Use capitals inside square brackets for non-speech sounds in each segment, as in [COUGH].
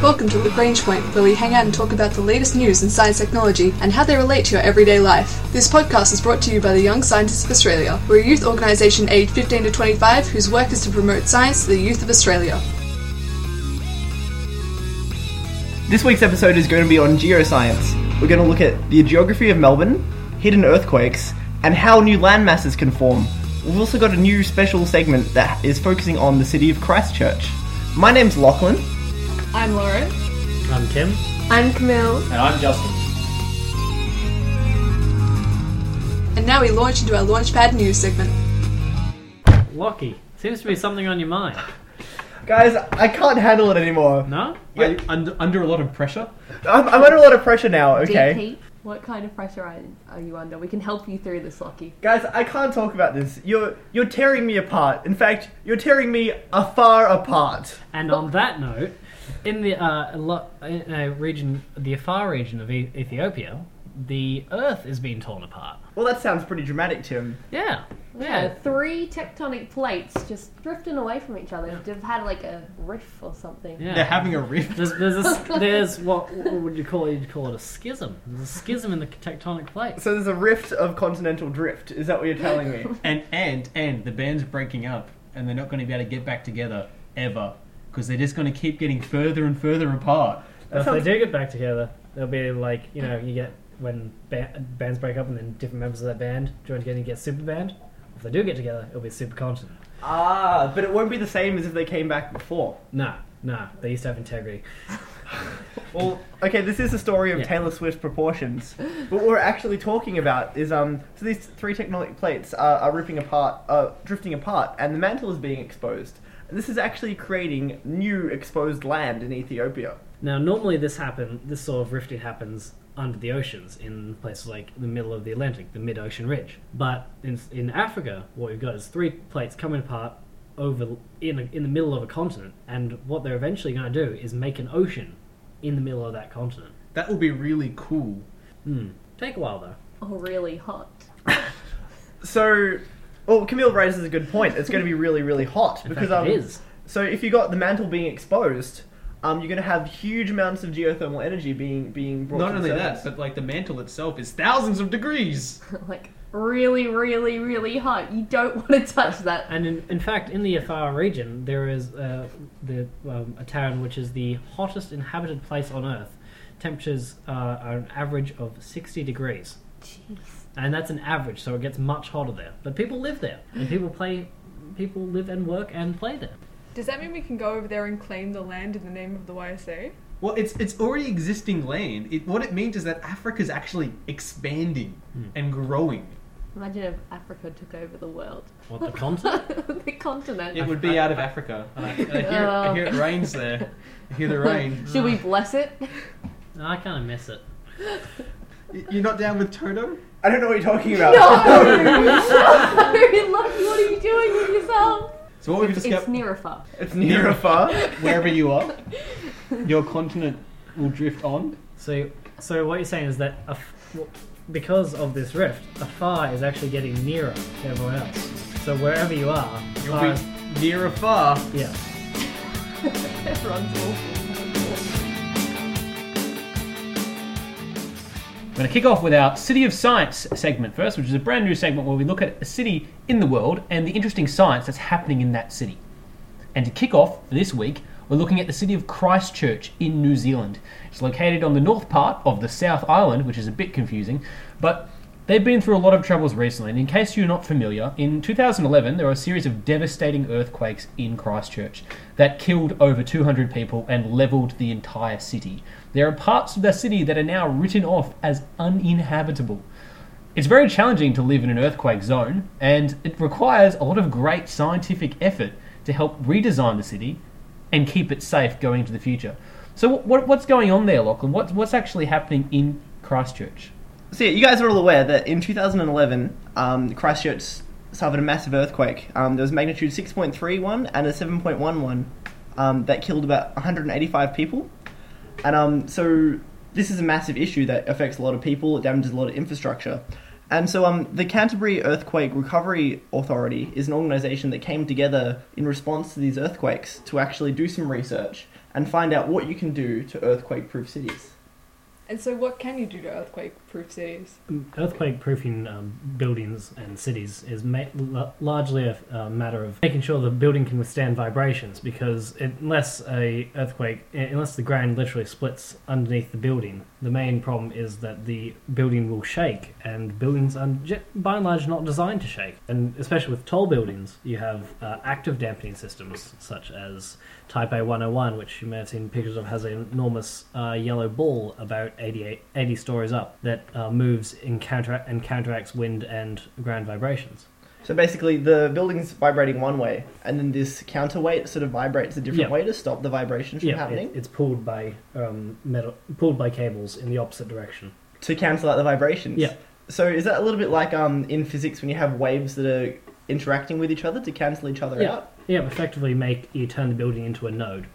Welcome to Lagrange Point, where we hang out and talk about the latest news in science technology and how they relate to your everyday life. This podcast is brought to you by the Young Scientists of Australia. We're a youth organisation aged 15 to 25 whose work is to promote science to the youth of Australia. This week's episode is going to be on geoscience. We're going to look at the geography of Melbourne, hidden earthquakes, and how new landmasses can form. We've also got a new special segment that is focusing on the city of Christchurch. My name's Lachlan. I'm Lauren. I'm Kim. I'm Camille. And I'm Justin. And now we launch into our Launchpad news segment. Lockie, seems to be something on your mind. Guys, I can't handle it anymore. No? Yeah. Are you under, under a lot of pressure? I'm, I'm under a lot of pressure now, okay? DP, what kind of pressure are, are you under? We can help you through this, Lockie. Guys, I can't talk about this. You're you're tearing me apart. In fact, you're tearing me afar apart. And on that note, in the uh, in a region, the Afar region of e- Ethiopia, the Earth is being torn apart. Well, that sounds pretty dramatic, Tim. Yeah, Yeah, yeah. three tectonic plates just drifting away from each other. They've had like a rift or something. yeah. They're having a rift. There's, there's, a, s- [LAUGHS] there's what, what would you call it? You'd call it a schism. There's a schism in the tectonic plates. So there's a rift of continental drift. Is that what you're telling me? [LAUGHS] And and and the band's breaking up, and they're not going to be able to get back together ever because they're just going to keep getting further and further apart. But if sounds- they do get back together, they'll be like, you know, you get when ba- bands break up and then different members of that band join together and get super band. If they do get together, it'll be super continent. ah, but it won't be the same as if they came back before. Nah, nah, they used to have integrity. [LAUGHS] Well, okay, this is the story of Yeah. Taylor Swift proportions. But what we're actually talking about is um, so these three tectonic plates are, are ripping apart, uh, drifting apart, and the mantle is being exposed. And this is actually creating new exposed land in Ethiopia. Now, normally this happen, this sort of rifting happens under the oceans in places like the middle of the Atlantic, the mid-ocean ridge. But in, in Africa, what we've got is three plates coming apart over in a, in the middle of a continent, and what they're eventually going to do is make an ocean in the middle of that continent. That will be really cool. Hmm. Take a while though. Oh, really hot. [LAUGHS] So, well, Camille raises a good point. It's going to be [LAUGHS] really, really hot In because fact, um, it is. So if you got the mantle being exposed, um, you're going to have huge amounts of geothermal energy being being brought. Not to only the that, but like the mantle itself is thousands of degrees. [LAUGHS] like, really, really, really hot. You don't want to touch that. And in, in fact, in the Afar region, there is uh, the um, a town which is the hottest inhabited place on Earth. Temperatures uh, are an average of 60 degrees, Jeez. and that's an average, so it gets much hotter there. But people live there, and people play, people live and work and play there. Does that mean we can go over there and claim the land in the name of the YSA? Well, it's it's already existing land. It, what it means is that Africa's actually expanding Hmm. and growing. Imagine if Africa took over the world. What the continent? [LAUGHS] the continent. It would be out of Africa. I, I hear, I hear it rains there. I hear the rain. [LAUGHS] Should we bless it? No, I kind of miss it. [LAUGHS] Y- You're not down with Toto? I don't know what you're talking about. no! [LAUGHS] Very lucky, what are you doing with yourself? So what we've It's discovered, near a far. It's near or far. [LAUGHS] wherever you are, [LAUGHS] your continent will drift on. So, so what you're saying is that a f- w- because of this rift, Afar is actually getting nearer to everyone else. So wherever you are, You'll Afar be is- near or far. yeah. Everyone's awful. We're going to kick off with our City of Science segment first, which is a brand new segment where we look at a city in the world and the interesting science that's happening in that city. And to kick off for this week, we're looking at the city of Christchurch in New Zealand. It's located on the north part of the South Island, which is a bit confusing, but they've been through a lot of troubles recently. And in case you're not familiar, in 2011 there were a series of devastating earthquakes in Christchurch that killed over 200 people and leveled the entire city. There are parts of the city that are now written off as uninhabitable. It's very challenging to live in an earthquake zone, and it requires a lot of great scientific effort to help redesign the city and keep it safe going into the future. So, what, what's going on there, Lachlan? What's, what's actually happening in Christchurch? So yeah, you guys are all aware that in 2011, um, Christchurch suffered a massive earthquake. Um, there was magnitude 6.31 and a 7.11 um, that killed about 185 people. And um, so this is a massive issue that affects a lot of people. It damages a lot of infrastructure. And so um, the Canterbury Earthquake Recovery Authority is an organisation that came together in response to these earthquakes to actually do some research and find out what you can do to earthquake-proof cities. And so, what can you do to earthquake-proof cities? Earthquake proofing um, buildings and cities is ma- l- largely a uh, matter of making sure the building can withstand vibrations because it, unless a earthquake, unless the ground literally splits underneath the building, the main problem is that the building will shake, and buildings are by and large not designed to shake. And especially with tall buildings, you have uh, active dampening systems such as Taipei 101, which you may have seen pictures of, has an enormous uh, yellow ball about 88, 80 stories up that uh, moves in counter- and counteracts wind and ground vibrations. So basically, the building's vibrating one way, and then this counterweight sort of vibrates a different Yeah. way to stop the vibrations from Yeah, happening it, it's pulled by um, metal, pulled by cables in the opposite direction. to cancel out the vibrations. Yeah. So is that a little bit like um, in physics when you have waves that are interacting with each other to cancel each other Yeah. out? Yeah, effectively make you turn the building into a node.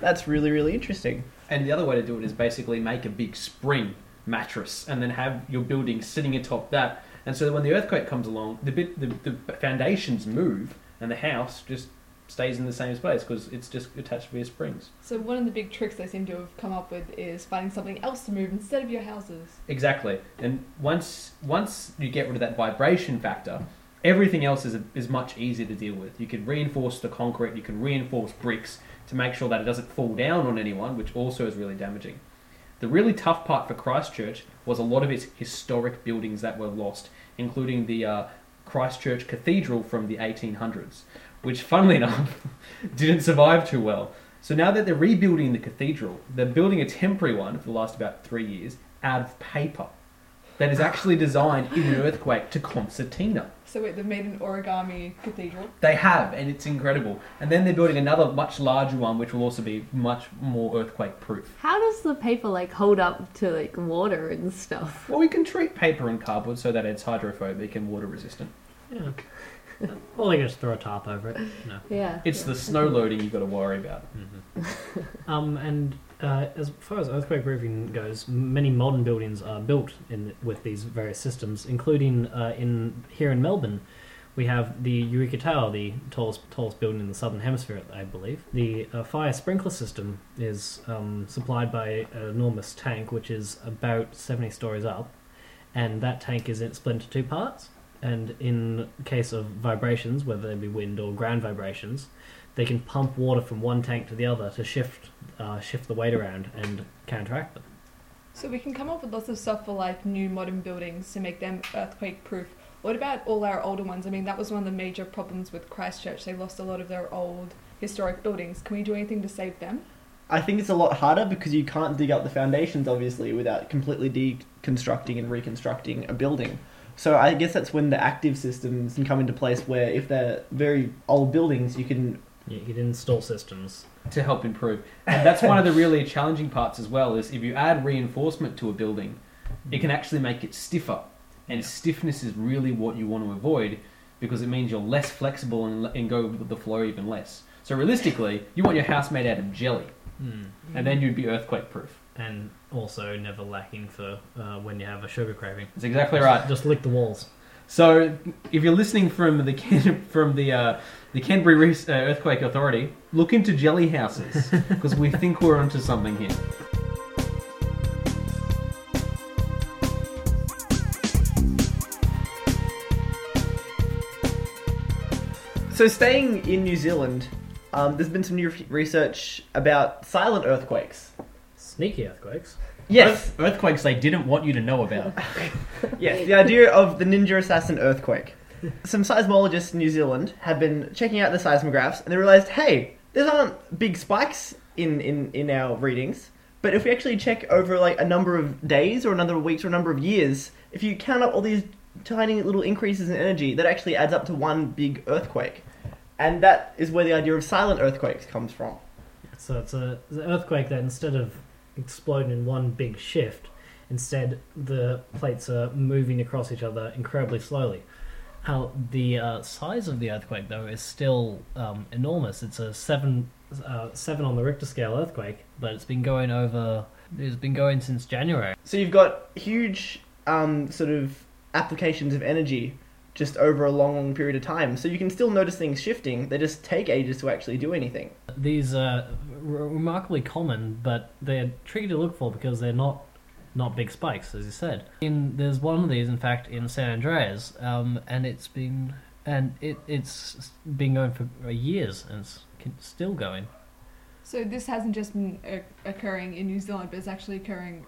That's really really interesting. And the other way to do it is basically make a big spring mattress and then have your building sitting atop that. And so that when the earthquake comes along, the bit the, the foundations move and the house just stays in the same space because it's just attached via springs. So, one of the big tricks they seem to have come up with is finding something else to move instead of your houses. Exactly. And once once you get rid of that vibration factor, everything else is is much easier to deal with. You can reinforce the concrete, you can reinforce bricks to make sure that it doesn't fall down on anyone, which also is really damaging. The really tough part for Christchurch was a lot of its historic buildings that were lost, including the uh, Christchurch Cathedral from the 1800s, which, funnily [LAUGHS] enough, didn't survive too well. So now that they're rebuilding the cathedral, they're building a temporary one for the last about three years out of paper that is actually designed in an earthquake to concertina. So, wait, they've made an origami cathedral. They have, and it's incredible. And then they're building another much larger one, which will also be much more earthquake proof. How does the paper like hold up to like water and stuff? Well, we can treat paper and cardboard so that it's hydrophobic and water resistant. Yeah. or they can just throw a tarp over it. No. Yeah. It's the snow loading you've got to worry about. [LAUGHS] Um, and uh, as far as earthquake proofing goes, many modern buildings are built in with these various systems, including uh, in here in Melbourne. We have the Eureka Tower, the tallest tallest building in the southern hemisphere, I believe. The uh, fire sprinkler system is um, supplied by an enormous tank, which is about seventy stories up, and that tank is split into two parts. And in case of vibrations, whether they be wind or ground vibrations, they can pump water from one tank to the other to shift uh, shift the weight around and counteract them. So, we can come up with lots of stuff for like new modern buildings to make them earthquake proof. What about all our older ones? I mean, that was one of the major problems with Christchurch. They lost a lot of their old historic buildings. Can we do anything to save them? I think it's a lot harder because you can't dig up the foundations obviously without completely deconstructing and reconstructing a building. So I guess that's when the active systems can come into place where if they're very old buildings you can You can install systems. to help improve. And that's one of the really [LAUGHS] challenging parts as well is if you add reinforcement to a building, it can actually make it stiffer. And stiffness is really what you want to avoid because it means you're less flexible and, and go with the flow even less. So realistically, you want your house made out of jelly, and then you'd be earthquake proof. And also never lacking for uh, when you have a sugar craving. That's exactly right. Just lick the walls. So if you're listening from the Ken- [LAUGHS] from the uh, the Canterbury Re- uh, Earthquake Authority, look into jelly houses [LAUGHS] because we think we're onto something here. So staying in New Zealand, um, there's been some new research about silent earthquakes. Sneaky earthquakes. Yes, Earth- earthquakes they didn't want you to know about. [LAUGHS] yes, the idea of the ninja assassin earthquake. Some seismologists in New Zealand have been checking out the seismographs and they realized, hey, there aren't big spikes in, in, in our readings, but if we actually check over like a number of days or a number of weeks or a number of years, if you count up all these tiny little increases in energy, that actually adds up to one big earthquake. And that is where the idea of silent earthquakes comes from. So it's a it's an earthquake that instead of exploding in one big shift, instead the plates are moving across each other incredibly slowly. How the uh, size of the earthquake though is still um, enormous. It's a seven uh, seven on the Richter scale earthquake, but it's been going over. It's been going since January. So you've got huge um, sort of applications of energy just over a long, long period of time. So you can still notice things shifting. They just take ages to actually do anything. These are remarkably common, but they're tricky to look for because they're not not big spikes, as you said. In there's one of these, in fact, in San Andreas, um, and it's been and it it's been going for years and it's still going. So this hasn't just been uh, occurring in New Zealand, but it's actually occurring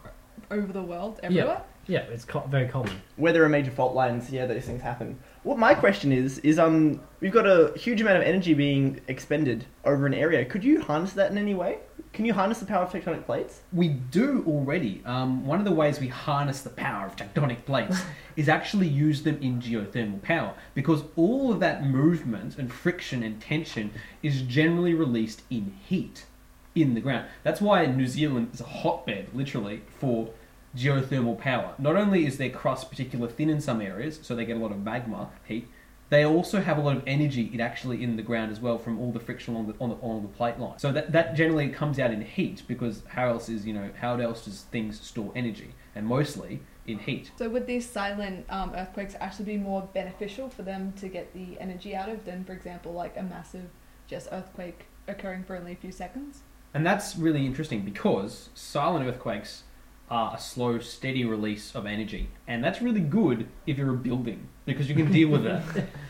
over the world, everywhere. Yeah, it's co- very common. Where there are major fault lines, yeah, those things happen. What my question is is um we've got a huge amount of energy being expended over an area. Could you harness that in any way? Can you harness the power of tectonic plates? We do already. Um, one of the ways we harness the power of tectonic plates [LAUGHS] is actually use them in geothermal power because all of that movement and friction and tension is generally released in heat in the ground. That's why New Zealand is a hotbed, literally, for geothermal power. Not only is their crust particularly thin in some areas, so they get a lot of magma heat, they also have a lot of energy in actually in the ground as well from all the friction along the, on the, on the plate line. So that, that generally comes out in heat because how else is, you know, how else does things store energy? And mostly in heat. So would these silent um, earthquakes actually be more beneficial for them to get the energy out of than, for example, like a massive just earthquake occurring for only a few seconds? And that's really interesting because silent earthquakes are a slow, steady release of energy. And that's really good if you're a building because you can deal with that.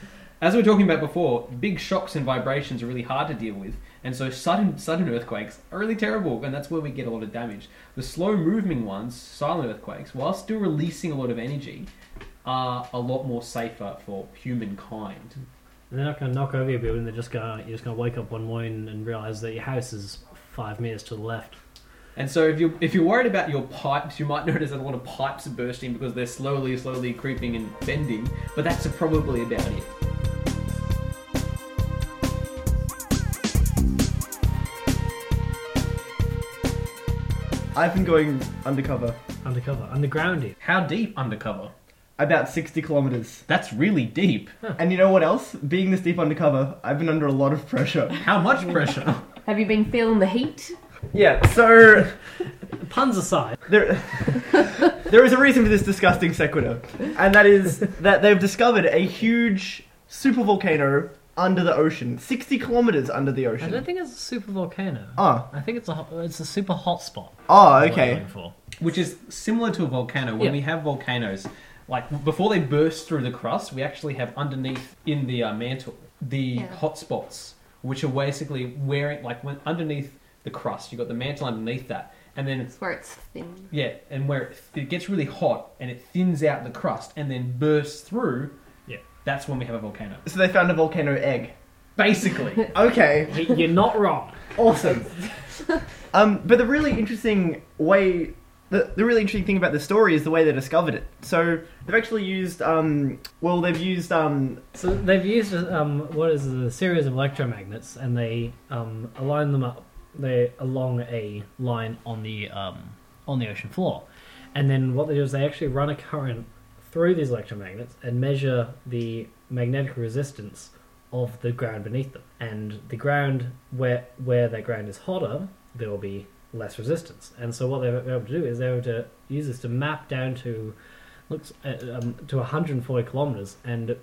[LAUGHS] As we were talking about before, big shocks and vibrations are really hard to deal with. And so sudden sudden earthquakes are really terrible, and that's where we get a lot of damage. The slow moving ones, silent earthquakes, while still releasing a lot of energy, are a lot more safer for humankind. And they're not going to knock over your building. They're just going. You're just going to wake up one morning and realize that your house is five meters to the left. And so if you if you're worried about your pipes, you might [LAUGHS] notice that a lot of pipes are bursting because they're slowly, slowly creeping and bending. But that's probably about it. I've been going undercover Undercover, undergroundy. How deep undercover? about 60 kilometers. That's really deep. And you know what else? Being this deep undercover, I've been under a lot of pressure. How much pressure? [LAUGHS] Have you been feeling the heat? Yeah, so [LAUGHS] Puns aside, there, [LAUGHS] there is a reason for this disgusting sequitur, and that is that they've discovered a huge supervolcano under the ocean, 60 kilometers under the ocean. I ocean. don't think it's a super volcano. Oh, I think it's a ho- it's a super hot spot. oh, is what I'm okay. going for. Which is similar to a volcano. When Yeah. we have volcanoes, like before they burst through the crust, we actually have underneath in the uh, mantle the Yeah. hot spots, which are basically wearing like when underneath the crust, you've got the mantle underneath that, and then It's where it's thin. Yeah, and where it, it gets really hot and it thins out the crust and then bursts through. Yeah. that's when we have a volcano. So they found a volcano egg. Basically, [LAUGHS] Okay, Y- You're not wrong. awesome. [LAUGHS] um, but the really interesting way, the, the really interesting thing about the story is the way they discovered it. So they've actually used, um, well, they've used, um, So they've used um, what is a series of electromagnets, and they um, align them up. They along a line on the um, on the ocean floor, and then what they do is they actually run a current through these electromagnets and measure the magnetic resistance of the ground beneath them. And the ground where where that ground is hotter, there will be less resistance. And so what they're able to do is they're able to use this to map down to looks at, um, to 140 kilometers and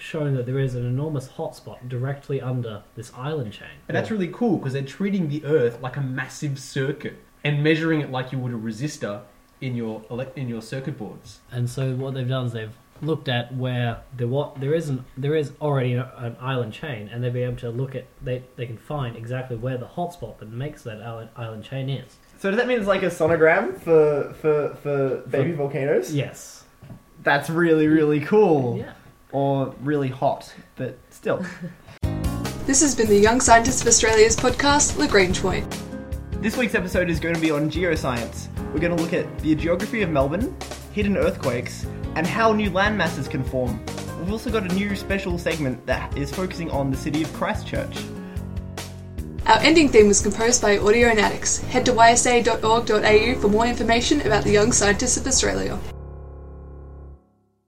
showing that there is an enormous hotspot directly under this island chain. and that's really cool because they're treating the Earth like a massive circuit and measuring it like you would a resistor in your elec- in your circuit boards. And so what they've done is they've looked at where there what there isn't there is already an, an island chain, and they'll be able to look at they they can find exactly where the hotspot that makes that island, island chain is. so does that mean it's like a sonogram for, for, for baby volcanoes? Yes. That's really, really cool. Yeah. Or really hot, but still. [LAUGHS] This has been the Young Scientists of Australia's podcast, Lagrange Point. This week's episode is going to be on geoscience. We're going to look at the geography of Melbourne, hidden earthquakes, and how new landmasses can form. We've also got a new special segment that is focusing on the city of Christchurch. Our ending theme was composed by Audionautix. Head to ysa.org.au for more information about the Young Scientists of Australia.